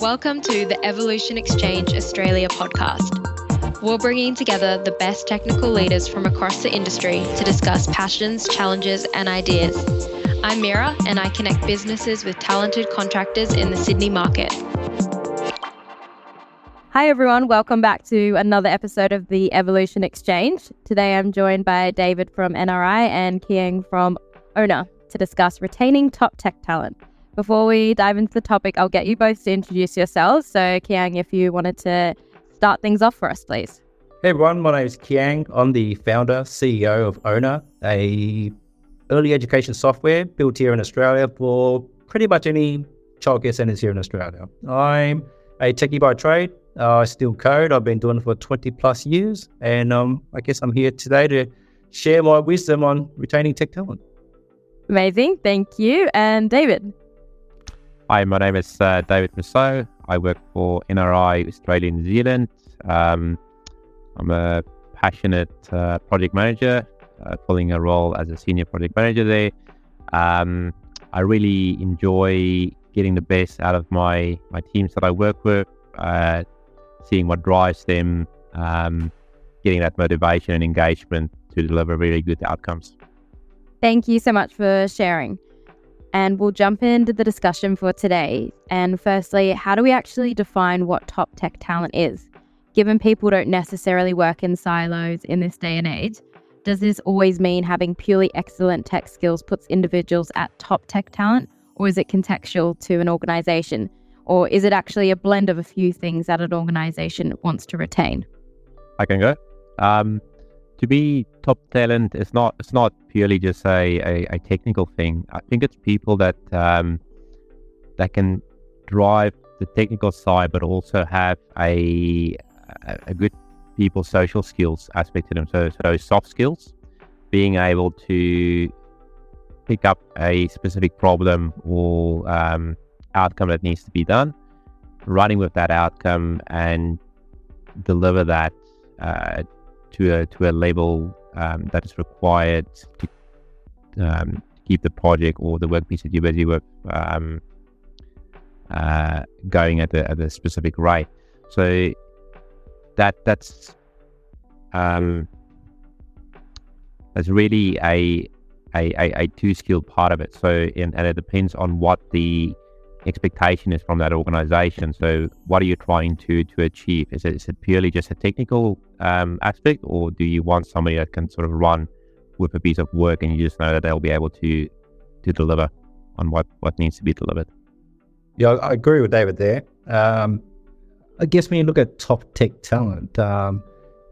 Welcome to the Evolution Exchange Australia podcast. We're bringing together the best technical leaders from across the industry to discuss passions, challenges, and ideas. I'm Meira, and I connect businesses with talented contractors in the Sydney market. Hi, everyone. Welcome back to another episode of the Evolution Exchange. Today I'm joined by David from NRI and Kheang from OWNA to discuss retaining top tech talent. Before we dive into the topic, I'll get you both to introduce yourselves. So, Kheang, if you wanted to start things off for us, please. Hey everyone, my name is Kheang. I'm the founder, CEO of OWNA, a early education software built here in Australia for pretty much any childcare centres here in Australia. I'm a techie by trade. Uh, I still code. I've been doing it for 20 plus years, and um, I guess I'm here today to share my wisdom on retaining tech talent. Amazing, thank you. And David. Hi, my name is uh, David Rossouw. I work for NRI Australia New Zealand. Um, I'm a passionate uh, project manager, uh, filling a role as a senior project manager there. Um, I really enjoy getting the best out of my, my teams that I work with, uh, seeing what drives them, um, getting that motivation and engagement to deliver really good outcomes. Thank you so much for sharing and we'll jump into the discussion for today. And firstly, how do we actually define what top tech talent is? Given people don't necessarily work in silos in this day and age, does this always mean having purely excellent tech skills puts individuals at top tech talent, or is it contextual to an organization? Or is it actually a blend of a few things that an organization wants to retain? I can go. Um, to be top talent is not it's not purely just a, a, a technical thing. I think it's people that um, that can drive the technical side, but also have a a good people social skills aspect to them. So, so soft skills, being able to pick up a specific problem or um, outcome that needs to be done, running with that outcome and deliver that uh, to a to a level um, that is required to um, keep the project or the work piece that you're busy with um, uh, going at a, at a specific rate. So that that's um, that's really a a, a, a two skill part of it. So and, and it depends on what the expectation is from that organization. So, what are you trying to to achieve? Is it, is it purely just a technical um, aspect, or do you want somebody that can sort of run with a piece of work and you just know that they'll be able to to deliver on what what needs to be delivered? Yeah, I agree with David there. Um, I guess when you look at top tech talent, um,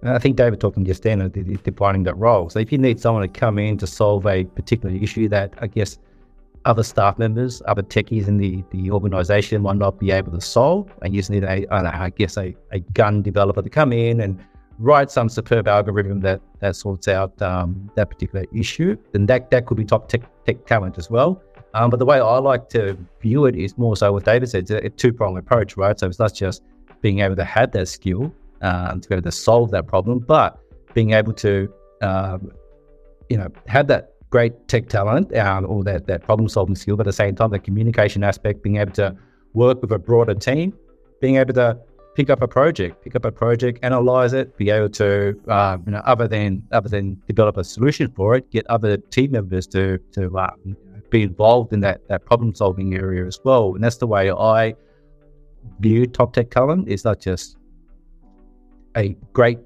I think David talking just then, uh, defining that role. So if you need someone to come in to solve a particular issue that I guess other staff members, other techies in the, the organization might not be able to solve. And you just need a, I guess, a, a gun developer to come in and write some superb algorithm that, that sorts out um, that particular issue. Then that, that could be top tech, tech talent as well. Um, but the way I like to view it is more so what David said, it's a, two pronged approach, right? So it's not just being able to have that skill um, to be able to solve that problem, but being able to, um, you know, have that great tech talent um, or that, that problem solving skill, but at the same time, the communication aspect, being able to work with a broader team, being able to pick up a project, pick up a project, analyze it, be able to, uh, you know, other than other than develop a solution for it, get other team members to to um, be involved in that that problem solving area as well. And that's the way I view top tech talent. It's not just a great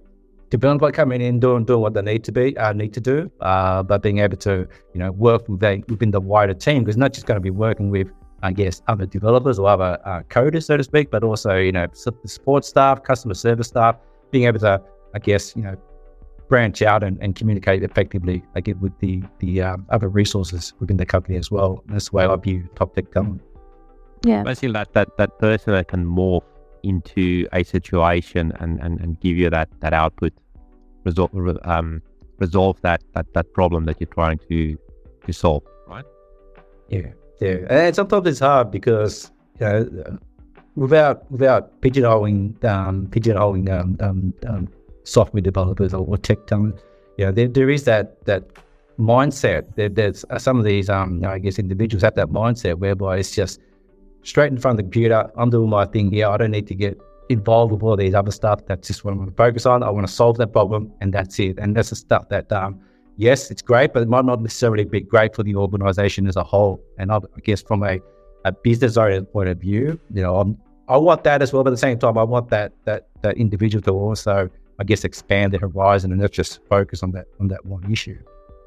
developer coming in doing doing what they need to be uh, need to do, uh, but being able to you know work with they, within the wider team because not just going to be working with I guess other developers or other uh, coders so to speak, but also you know support staff, customer service staff, being able to I guess you know branch out and, and communicate effectively like it with the the um, other resources within the company as well. And that's the way I view top tech talent. Yeah, basically that that that person that can morph into a situation and, and, and give you that, that output, resolve, um, resolve that, that, that problem that you're trying to, to solve, right? Yeah, yeah. And sometimes it's hard because, you know, without, without pigeonholing, um, pigeonholing um, um, um, software developers or, or tech talent, you know, there, there is that, that mindset. There, there's some of these, um, I guess, individuals have that mindset whereby it's just straight in front of the computer. I'm doing my thing here. I don't need to get involved with all these other stuff. That's just what I'm going to focus on. I want to solve that problem, and that's it. And that's the stuff that, um, yes, it's great, but it might not necessarily be great for the organization as a whole. And I, guess from a, a business owner point of view, you know, I'm, I want that as well, but at the same time, I want that that that individual to also, I guess, expand their horizon and not just focus on that on that one issue.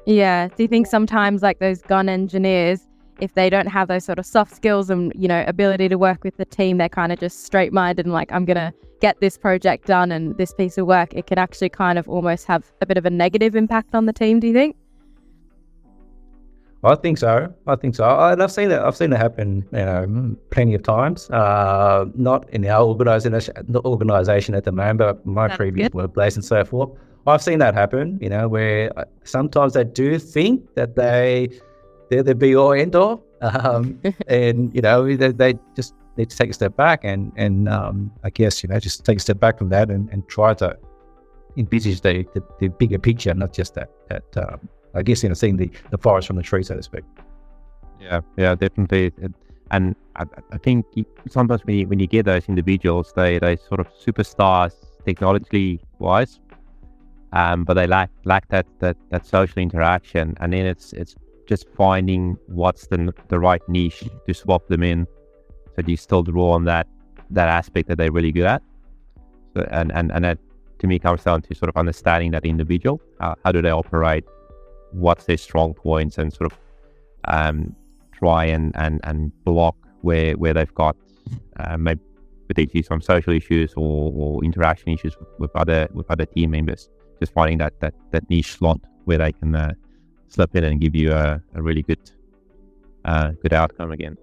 Yeah. Do you think sometimes like those gun engineers, if they don't have those sort of soft skills and you know ability to work with the team, they're kind of just straight minded and like I'm gonna get this project done and this piece of work. It can actually kind of almost have a bit of a negative impact on the team. Do you think? I think so. I think so. I, have seen it. I've seen it happen, you know, plenty of times. Uh, not in our organization, the organization at the moment, but my That's previous good. workplace and so forth. I've seen that happen. You know, where uh, sometimes they do think that they they're the be all end all, um, and you know they, they, just need to take a step back and and um, I guess you know just take a step back from that and, and try to envisage the, the, the bigger picture, not just that that um, I guess you know seeing the, the forest from the tree, so to speak. Yeah, yeah, definitely. And I, I think sometimes when you, when you get those individuals, they they sort of superstars technologically wise, um, but they lack lack that, that that social interaction, and then it's it's just finding what's the the right niche to swap them in, so do you still draw on that that aspect that they're really good at, so, and and and that to me comes down to sort of understanding that individual, uh, how do they operate, what's their strong points? And sort of um, try and, and, and block where where they've got uh, maybe potentially some social issues or, or interaction issues with, other with other team members. Just finding that that, that niche slot where they can uh, slip in and give you a, a really good uh, good outcome again.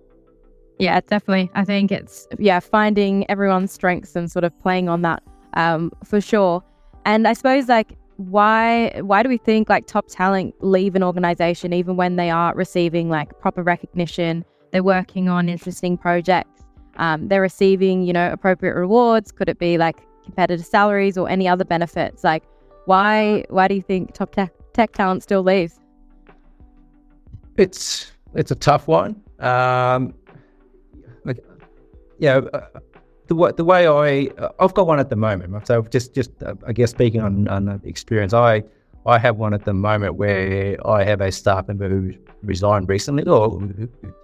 Yeah, definitely. I think it's yeah finding everyone's strengths and sort of playing on that um, for sure. And I suppose like why why do we think like top talent leave an organization even when they are receiving like proper recognition they're working on interesting projects um, they're receiving you know appropriate rewards could it be like competitive salaries or any other benefits like why why do you think top tech tech talent still leaves it's it's a tough one um yeah uh, the way the way I uh, I've got one at the moment. So just just uh, I guess speaking on, on experience, I I have one at the moment where I have a staff member who resigned recently or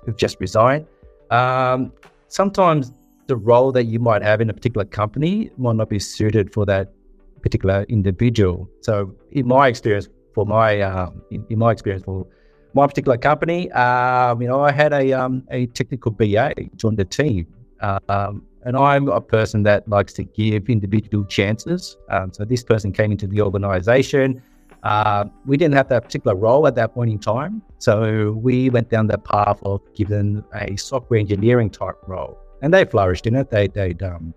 who just resigned. Um, sometimes the role that you might have in a particular company might not be suited for that particular individual. So in my experience, for my um, in, in, my experience for my particular company, um, you know, I had a um, a technical BA join the team. Um, and I'm a person that likes to give individual chances. Um, so this person came into the organization. Uh, we didn't have that particular role at that point in time. So we went down the path of giving a software engineering type role. And they flourished in it. They, they um,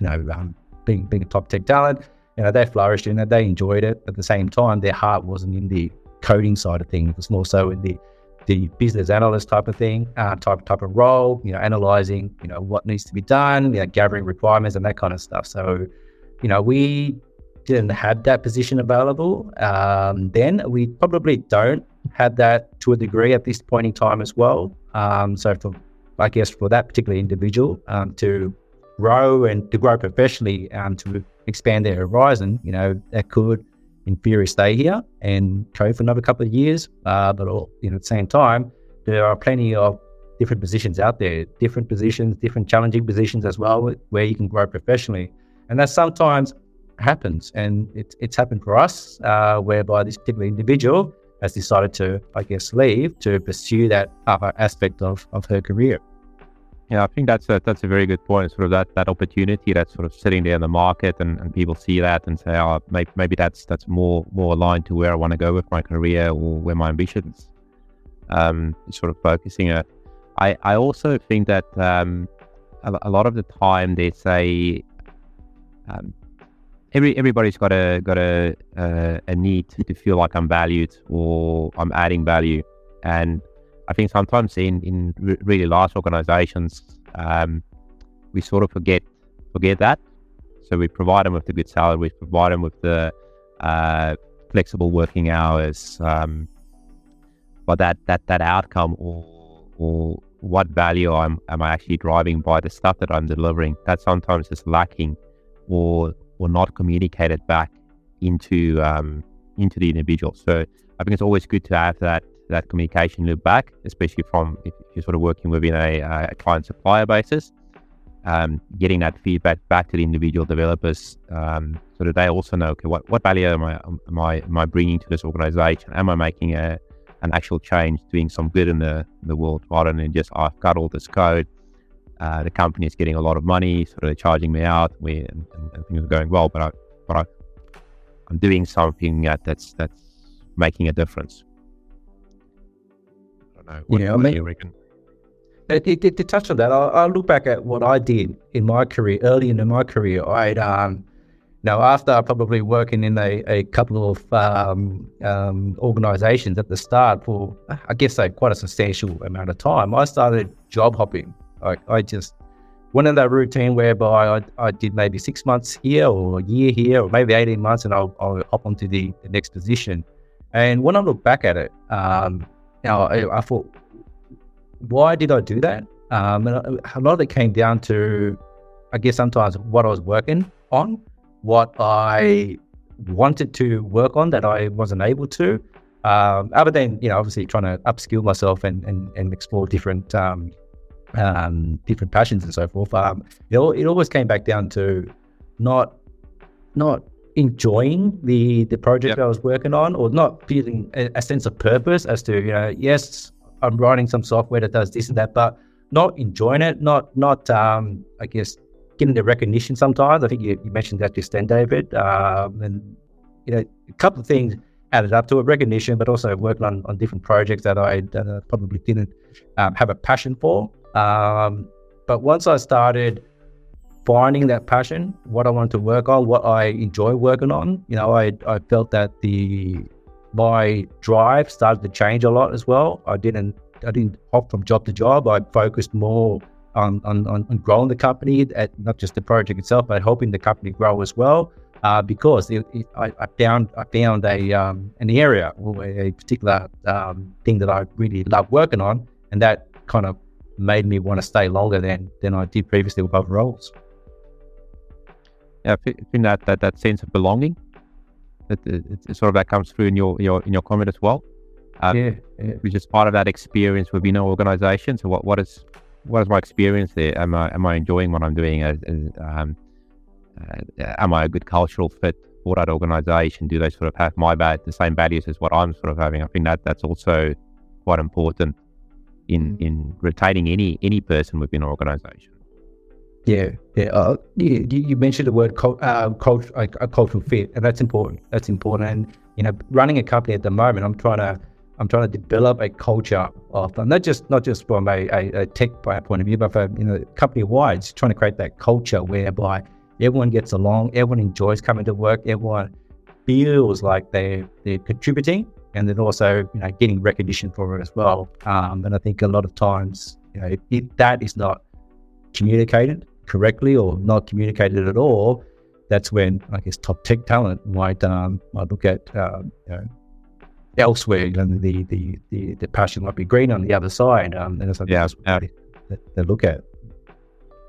you know, um, being, being a top tech talent, you know, they flourished in it. They enjoyed it. At the same time, their heart wasn't in the coding side of things. It was more so in the the business analyst type of thing, uh, type type of role, you know, analyzing, you know, what needs to be done, you know, gathering requirements and that kind of stuff. So, you know, we didn't have that position available um, then. We probably don't have that to a degree at this point in time as well. Um, so, for I guess for that particular individual um, to grow and to grow professionally, um, to expand their horizon, you know, that could in theory stay here and code for another couple of years. Uh, but all, you know, at the same time, there are plenty of different positions out there, different positions, different challenging positions as well, where you can grow professionally. And that sometimes happens. And it's, it's happened for us, uh, whereby this particular individual has decided to, I guess, leave to pursue that other aspect of, of her career. Yeah, I think that's a, that's a very good point. Sort of that, that opportunity that's sort of sitting there in the market, and, and people see that and say, oh, maybe, maybe that's that's more more aligned to where I want to go with my career or where my ambitions. Um, sort of focusing it. I I also think that um, a, a lot of the time they say um, every everybody's got a got a a, a need to feel like I'm valued or I'm adding value, and I think sometimes in, in really large organizations, um, we sort of forget forget that. So we provide them with the good salary, we provide them with the uh, flexible working hours, um, but that, that, that outcome or, or what value I'm, am I actually driving by the stuff that I'm delivering. That sometimes is lacking or or not communicated back into um, into the individual. So I think it's always good to have that that communication loop back, especially from if you're sort of working within a, a client supplier basis. Um, getting that feedback back to the individual developers um, so that they also know okay what, what value am I am I am I bringing to this organization am I making a an actual change doing some good in the the world rather than just oh, I've got all this code uh, the company is getting a lot of money sort of charging me out we, and, and, things are going well but I but I I'm doing something that, that's that's making a difference I know what, yeah, what I mean, you reckon it, it, to touch on that, I'll, I'll, look back at what I did in my career, early in my career. I'd, um, now after probably working in a, a couple of um, um, organizations at the start for, I guess, like quite a substantial amount of time, I started job hopping. I, I just went in that routine whereby I, I did maybe six months here or a year here or maybe 18 months and I'll, I'll hop onto the, the next position. And when I look back at it, um, now I, I thought, why did I do that? Um, and a lot of it came down to, I guess, sometimes what I was working on, what I wanted to work on that I wasn't able to. Um, other than you know, obviously trying to upskill myself and and, and explore different um, um, different passions and so forth. Um, it, it always came back down to not not enjoying the the project yep. I was working on, or not feeling a, a sense of purpose as to you know, yes, I'm writing some software that does this and that, but not enjoying it, not not um, I guess getting the recognition sometimes. I think you, you mentioned that just then, David. Um, and you know, a couple of things added up to it, recognition, but also working on, on different projects that I that I probably didn't um, have a passion for. Um, but once I started finding that passion, what I wanted to work on, what I enjoy working on, you know, I I felt that the my drive started to change a lot as well. I didn't I didn't hop from job to job. I focused more on on, on growing the company, at not just the project itself, but helping the company grow as well. Uh, because it, it, I, I, found I found a um, an area or a particular um, thing that I really love working on, and that kind of made me want to stay longer than than I did previously with other roles. Yeah, I think that that, that sense of belonging it, it, it, sort of that comes through in your your in your comment as well. Um, yeah, yeah, which is part of that experience within an organization. So what what is what is my experience there? Am I am I enjoying what I'm doing? As, as, um, uh, am I a good cultural fit for that organization? Do they sort of have my bad the same values as what I'm sort of having? I think that that's also quite important in in retaining any any person within an organization. Yeah, yeah. Uh, you, you, mentioned the word cult, uh, cult, cultural fit, and that's important. That's important. And you know, running a company at the moment, I'm trying to I'm trying to develop a culture of not just not just from a, a, a tech point of view, but for you know company wide, trying to create that culture whereby everyone gets along, everyone enjoys coming to work, everyone feels like they they're contributing, and then also you know getting recognition for it as well. Um, and I think a lot of times, you know, if that is not communicated, correctly or not communicated at all, that's when I guess top tech talent might um, might look at uh, you know, elsewhere. You know, the, the the the passion might be green on the other side, um, and it's like yeah, they, they look at.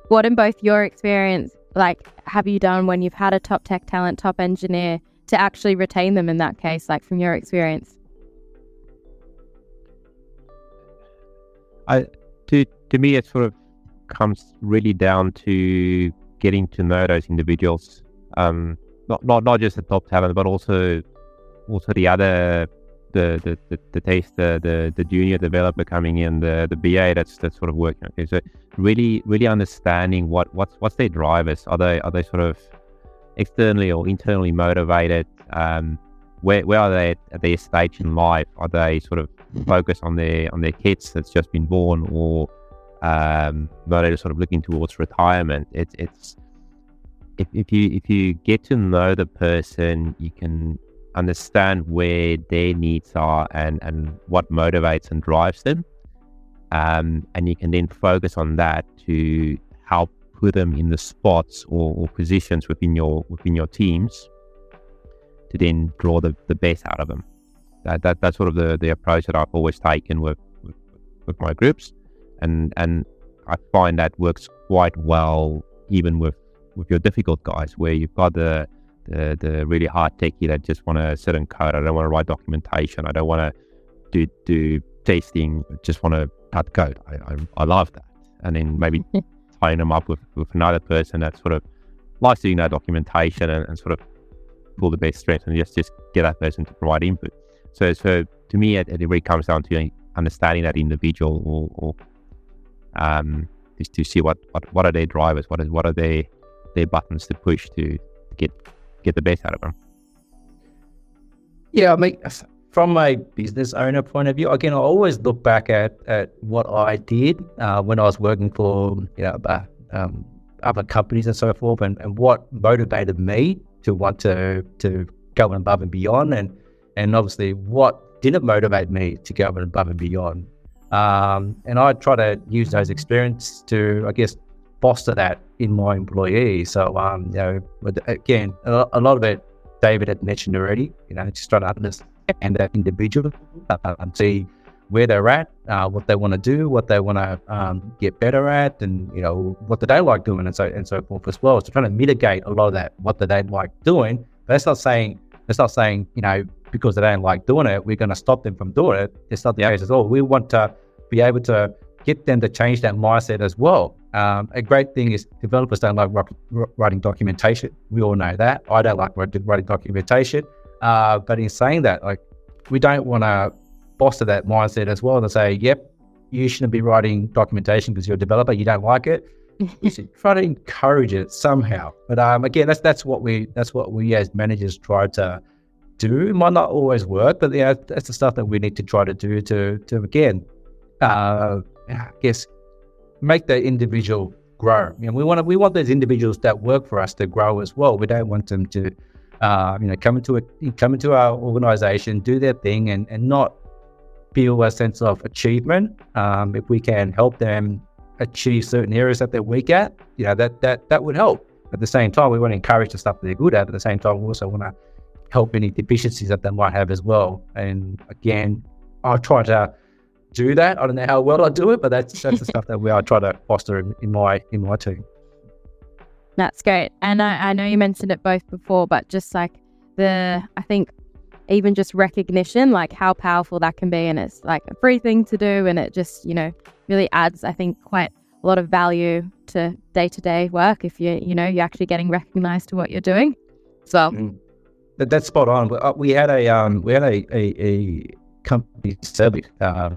What in both your experience, like, have you done when you've had a top tech talent, top engineer, to actually retain them in that case, like from your experience? I to to me, it's sort of comes really down to getting to know those individuals. Um, not not not just the top talent, but also also the other the the the, the taste the, the the junior developer coming in the the BA that's that's sort of working. Okay, so really really understanding what what's what's their drivers. Are they are they sort of externally or internally motivated? Um, where where are they at their stage in life? Are they sort of focused on their on their kids that's just been born, or um, not only sort of looking towards retirement. It's it's if, if you if you get to know the person, you can understand where their needs are and and what motivates and drives them, um, and you can then focus on that to help put them in the spots or, or positions within your within your teams to then draw the, the best out of them. That, that that's sort of the, the approach that I've always taken with, with, with my groups and and I find that works quite well even with with your difficult guys where you've got the the, the really hard techie that just want to sit and code. I don't want to write documentation. I don't want to do do testing. I just want to cut code. I, I, I love that. And then maybe tying them up with, with another person that sort of likes doing that documentation and, and sort of pull the best strengths and just just get that person to provide input. So so to me, it, it really comes down to understanding that individual or, or um, just to see what, what, what are their drivers, what is what are their their buttons to push to, get get the best out of them. Yeah, I mean, from a business owner point of view, again, I always look back at, at what I did uh, when I was working for you know uh, um, other companies and so forth, and, and what motivated me to want to to go above and beyond, and and obviously what didn't motivate me to go above and beyond. Um, and I try to use those experiences to, I guess, foster that in my employees. So, um, you know, again, a, lot of it David had mentioned already. You know, just try to understand that individual and see where they're at, uh, what they want to do, what they want to um, get better at, and you know what do they like doing, and so and so forth as well. So trying to mitigate a lot of that, what do they like doing. But that's not saying that's not saying you know because they don't like doing it, we're going to stop them from doing it. It's not the case at all. We want to be able to get them to change that mindset as well. Um, a great thing is developers don't like writing documentation. We all know that. I don't like writing documentation. Uh, but in saying that, like we don't want to foster that mindset as well and say, yep, you shouldn't be writing documentation because you're a developer, you don't like it. We should try to encourage it somehow. But um, again, that's that's what we that's what we as managers try to do. It might not always work, but yeah, that's the stuff that we need to try to do to to again uh, I guess, make the individual grow. You know, we want we want those individuals that work for us to grow as well. We don't want them to, uh, you know, come into a come into our organization, do their thing, and and not feel a sense of achievement. Um, if we can help them achieve certain areas that they're weak at, you know, that that that would help. At the same time, we want to encourage the stuff that they're good at. At the same time, we also want to help any deficiencies that they might have as well. And again, I try to do that. I don't know how well I do it, but that's that's the stuff that we are trying to foster in, in my in my team. That's great. And I, I know you mentioned it both before, but just like the I think even just recognition, like how powerful that can be, and it's like a free thing to do, and it just you know really adds, I think, quite a lot of value to day to day work if you you know you're actually getting recognized to what you're doing as well. Mm. That, that's spot on. We uh, had a um, we had a, a, a company survey uh,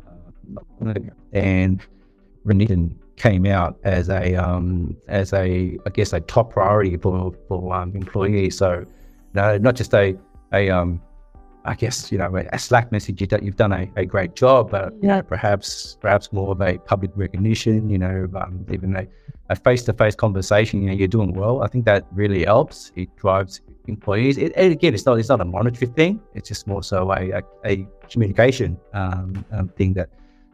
and Reniten came out as a um, as a I guess a top priority for for um, employees. So, no, not just a a um, I guess you know a Slack message that you've done a, a great job, but yeah. you know, perhaps perhaps more of a public recognition. You know, um, even a a face to face conversation. You know, you're doing well. I think that really helps. It drives employees. It, again, it's not it's not a monetary thing. It's just more so a a, a communication um, um, thing that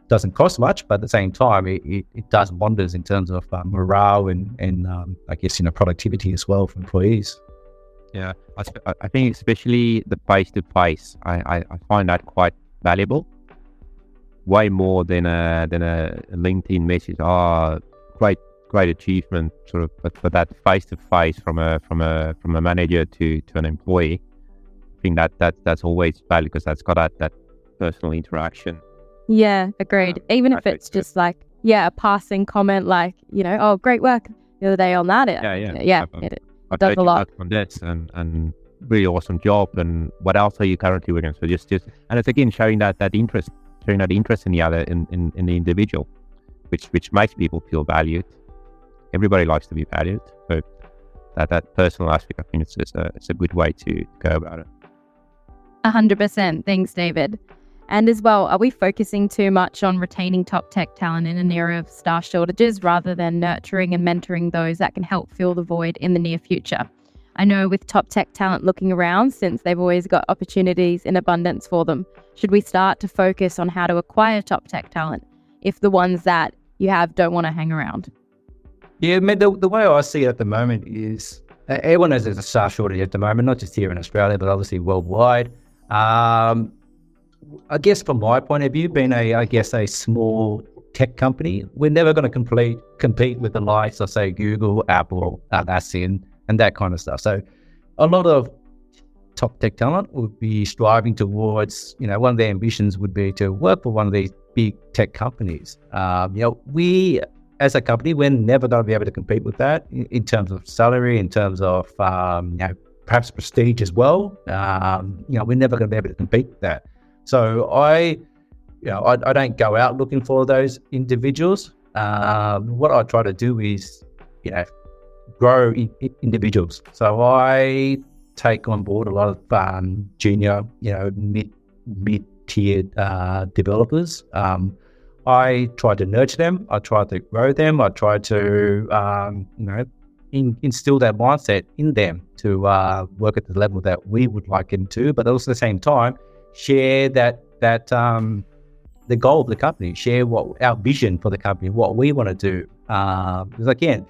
doesn't cost much, but at the same time, it, it, it does wonders in terms of uh, morale and, and um, I guess, you know, productivity as well for employees. Yeah, I, I think especially the face to face, I I find that quite valuable. Way more than a than a LinkedIn message. Oh, great, great achievement, sort of. But, but that face to face from a from a from a manager to to an employee, I think that that that's always valuable because that's got that that personal interaction yeah, agreed. Um, Even if it's just like, yeah, a passing comment like, you know, oh, great work the other day on that. It, yeah, yeah. Yeah, i it, it does a lot. On this and, and really awesome job. And what else are you currently working on? So just, just, and it's again showing that, that interest, showing that interest in the other, in, in, in the individual, which, which makes people feel valued. Everybody likes to be valued. So that, that personal aspect, I think it's, just a, it's a good way to go about it. A hundred percent. Thanks, David. And as well, are we focusing too much on retaining top tech talent in an era of staff shortages rather than nurturing and mentoring those that can help fill the void in the near future? I know with top tech talent looking around, since they've always got opportunities in abundance for them, should we start to focus on how to acquire top tech talent if the ones that you have don't want to hang around? Yeah, I mean, the, the way I see it at the moment is uh, everyone knows there's a staff shortage at the moment, not just here in Australia, but obviously worldwide. Um, I guess from my point of view, being a I guess a small tech company, we're never going to complete compete with the likes of say Google, Apple, Atlassian, and that kind of stuff. So a lot of top tech talent would be striving towards, you know, one of their ambitions would be to work for one of these big tech companies. Um, you know, we as a company, we're never going to be able to compete with that in, terms of salary, in terms of um, you know, perhaps prestige as well. Um, you know, we're never going to be able to compete with that. So I, you know, I, I don't go out looking for those individuals. Um, what I try to do is, you know, grow in, in individuals. So I take on board a lot of um, junior, you know, mid mid tiered uh, developers. Um, I try to nurture them. I try to grow them. I try to, um, you know, in, instill that mindset in them to uh, work at the level that we would like them to, but also at the same time share that that um, the goal of the company, share what our vision for the company, what we want to do. Uh, because again,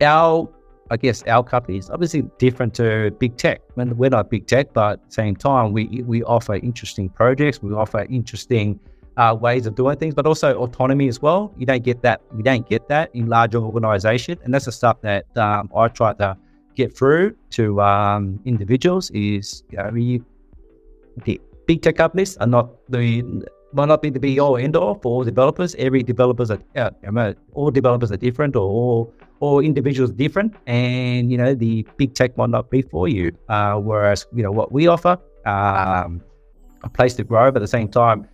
our I guess our company is obviously different to big tech. When we're not big tech, but at the same time, we we offer interesting projects. We offer interesting uh, ways of doing things, but also autonomy as well. You don't get that. You don't get that in larger organization, and that's the stuff that um, I try to get through to um, individuals. Is you know, the big tech companies are not the might not be the be all end all for all developers. Every developers are uh, all developers are different, or all individuals different, and you know the big tech might not be for you. Uh, whereas you know what we offer, um, a place to grow, but at the same time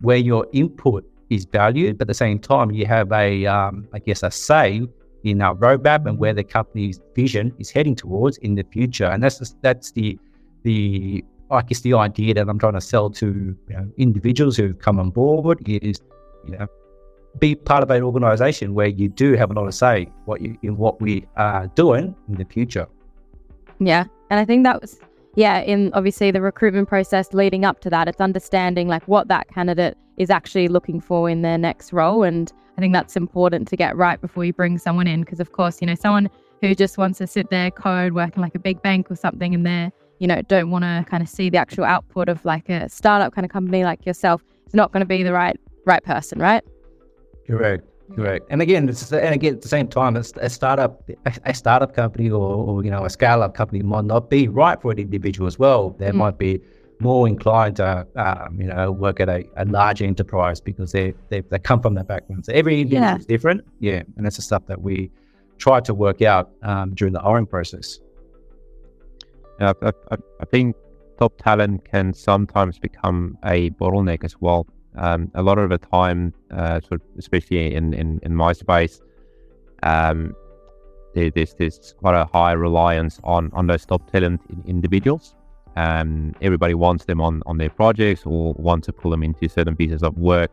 where your input is valued, but at the same time, you have a, um, I guess, a say in our roadmap and where the company's vision is heading towards in the future. And that's just, that's the the I guess the idea that I'm trying to sell to you know, individuals who've come on board is, you know, be part of an organization where you do have a lot of say what you, in what we are doing in the future. Yeah, and I think that was yeah, in obviously the recruitment process leading up to that, it's understanding like what that candidate is actually looking for in their next role. And I think that's important to get right before you bring someone in. Because, of course, you know, someone who just wants to sit there, code, working like a big bank or something, and they're, you know, don't want to kind of see the actual output of like a startup kind of company like yourself, it's not going to be the right right person, right? Correct. Correct. And again, it's, and again, at the same time, it's a startup, a startup company or, or you know, a scale up company might not be right for an individual as well. They mm. might be more inclined to, um, you know, work at a, a large enterprise because they, they, they come from that background. So every individual yeah. is different. Yeah. And that's the stuff that we try to work out um, during the hiring process. Yeah, I, I, I think top talent can sometimes become a bottleneck as well. Um, a lot of the time, uh, sort of especially in, in, in my space, um, there, there's, there's quite a high reliance on, on those top talent individuals. Um, everybody wants them on, on their projects or wants to pull them into certain pieces of work,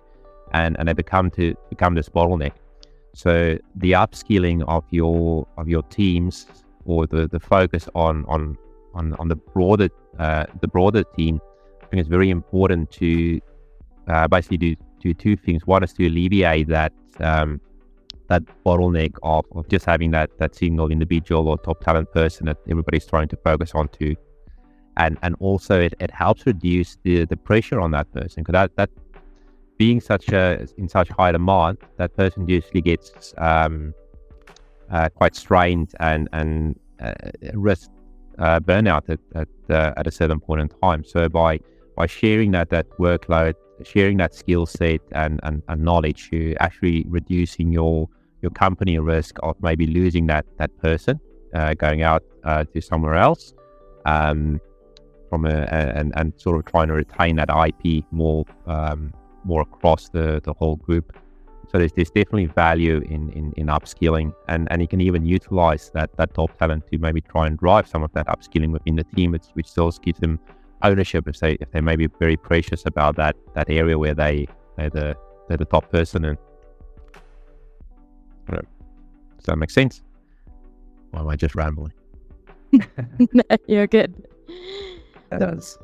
and, and they become to become this bottleneck. So the upskilling of your of your teams or the, the focus on on on, on the broader uh, the broader team, I think it's very important to uh, basically do, do two things. One is to alleviate that um, that bottleneck of, of just having that that single individual or top talent person that everybody's trying to focus on to, and and also it, it helps reduce the, the pressure on that person because that that being such a in such high demand, that person usually gets um, uh, quite strained and and uh, risk uh, burnout at at, uh, at a certain point in time. So by by sharing that that workload sharing that skill set and, and, and knowledge, you're actually reducing your your company risk of maybe losing that that person uh, going out uh, to somewhere else um, from a, and and sort of trying to retain that IP more um, more across the, the whole group. So there's, there's definitely value in, in, in upskilling and, and you can even utilize that, that top talent to maybe try and drive some of that upskilling within the team, which, which still gives them ownership if they if they may be very precious about that that area where they they're the they're the top person and does that make sense? Or am I just rambling? no, you're good. That does.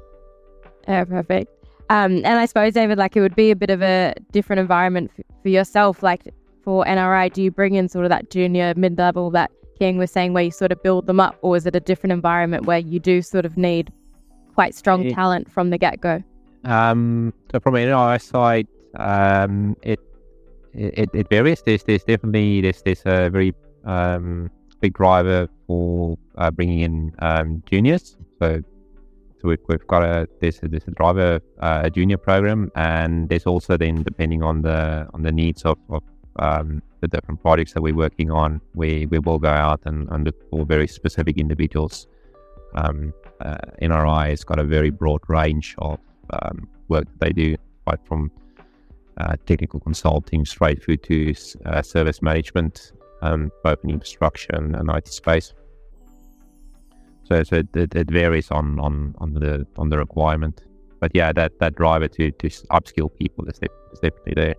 Yeah, perfect. Um, and I suppose, David, like it would be a bit of a different environment f- for yourself. Like for NRI, do you bring in sort of that junior mid level that Kheang was saying, where you sort of build them up, or is it a different environment where you do sort of need quite strong it, talent from the get go? Um, so from an NRI side, um, it it, it varies. There's there's definitely there's there's a very um, big driver for uh, bringing in um, juniors. So so we've, we've got a there's a, there's a driver uh, a junior program, and there's also then depending on the on the needs of, of um, the different projects that we're working on, we we will go out and, and look for very specific individuals. Um, uh, NRI has got a very broad range of um, work that they do, right from uh, technical consulting straight through to uh, service management, um, both in infrastructure and, and IT space. So, so it, it, varies on, on, on the on the requirement, but yeah, that, that driver to, to upskill people is, is definitely there.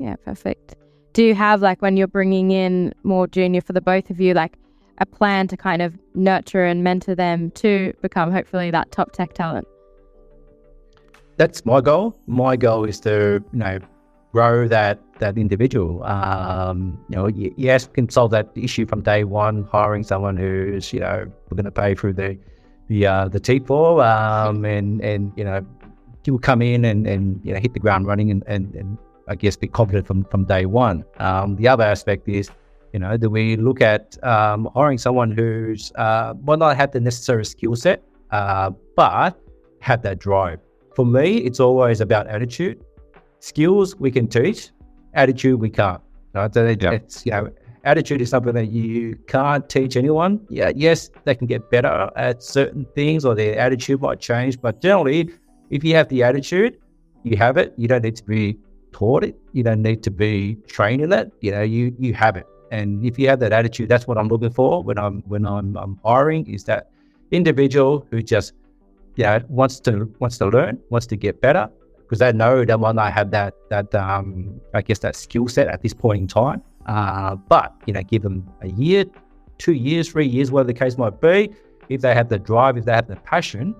Yeah, perfect. Do you have like when you're bringing in more junior for the both of you, like a plan to kind of nurture and mentor them to become hopefully that top tech talent? That's my goal. My goal is to you know grow that that individual. Um, you know, yes, we can solve that issue from day one, hiring someone who's you know we're going to pay through the the uh, the T4, um, and and you know he will come in and and you know hit the ground running and and, and I guess be confident from from day one. Um, the other aspect is you know, do we look at um, hiring someone who's uh, might not have the necessary skill set, uh, but have that drive? For me, it's always about attitude. Skills we can teach, attitude we can't. Right? So it, It's you know, attitude is something that you can't teach anyone. Yeah, yes, they can get better at certain things, or their attitude might change. But generally, if you have the attitude, you have it. You don't need to be taught it. You don't need to be trained in it. You know, you you have it. And if you have that attitude, that's what I'm looking for when I'm when I'm, I'm hiring is that individual who just yeah wants to wants to learn, wants to get better, because they know that one I have that that um I guess that skill set at this point in time. Uh, but you know, give them a year, two years, three years, whatever the case might be. If they have the drive, if they have the passion,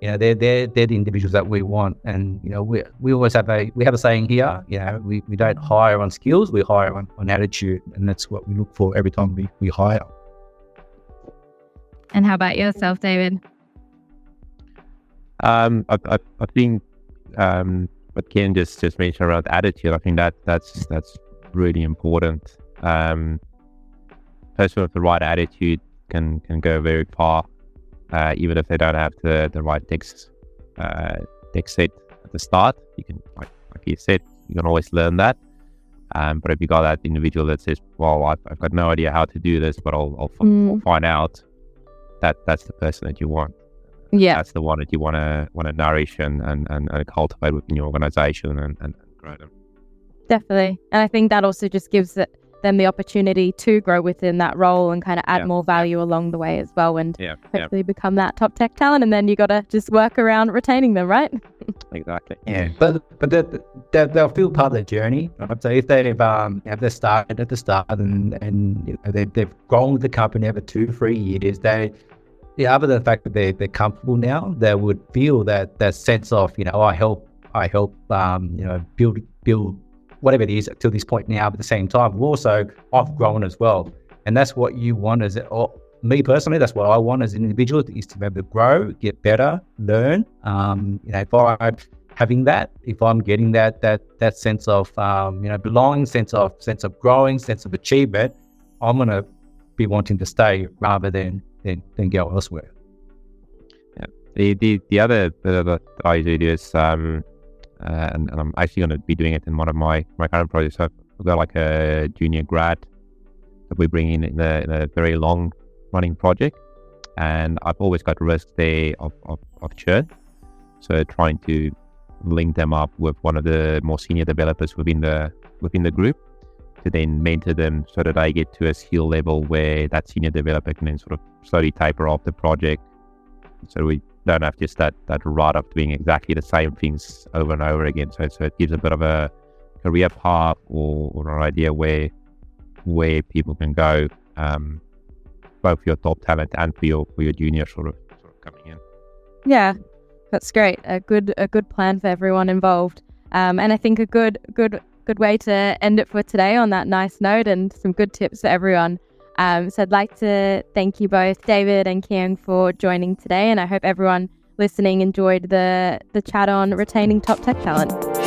you know, they're they're they're the individuals that we want. And you know, we we always have a we have a saying here. You know, we, we don't hire on skills, we hire on, on attitude, and that's what we look for every time we, we hire. And how about yourself, David? Um, I, I, I think um, what Kheang just just mentioned around attitude, I think that that's that's really important. Um, person with the right attitude can can go very far uh, even if they don't have the, the right text uh, text set at the start. You can, like, like you said, you can always learn that. Um, but if you got that individual that says, "Well, I've, I've got no idea how to do this, but I'll, I'll, mm. I'll, find out," that that's the person that you want. Yeah, that's the one that you want to want to nourish and, and, and, and, cultivate within your organization and, and grow them. Definitely, and I think that also just gives it them the opportunity to grow within that role and kind of add yeah. more value along the way as well and yeah. hopefully yeah. become that top tech talent and then you got to just work around retaining them right exactly yeah but but they're, they'll feel part of the journey right? so if they've um have they started at the start and and you know, they, they've grown with the company over two three years they yeah, other than the fact that they they're comfortable now, they would feel that that sense of you know I help I help um you know build build whatever it is to this point now, but at the same time, we've also off-grown as well. And that's what you want as, or me personally, that's what I want as an individual is to be able to grow, get better, learn. Um, you know, if I'm having that, if I'm getting that that that sense of um, you know belonging, sense of sense of growing, sense of achievement, I'm gonna be wanting to stay rather than than, than go elsewhere. Yeah. The the the other bit that I do is um, uh, and, and, I'm actually going to be doing it in one of my, my current projects. I've got like a junior grad that we bring in in a, in a very long running project, and I've always got risk there of, of, of churn. So trying to link them up with one of the more senior developers within the within the group to then mentor them so that they get to a skill level where that senior developer can then sort of slowly taper off the project. So we don't have just that that rut of doing exactly the same things over and over again. So so it gives a bit of a career path or, or an idea where where people can go, um, both for your top talent and for your for your junior sort of sort of coming in. Yeah, that's great. A good a good plan for everyone involved. Um, and I think a good good good way to end it for today on that nice note and some good tips for everyone. Um, so I'd like to thank you both, David and Kheang, for joining today, and I hope everyone listening enjoyed the the chat on retaining top tech talent.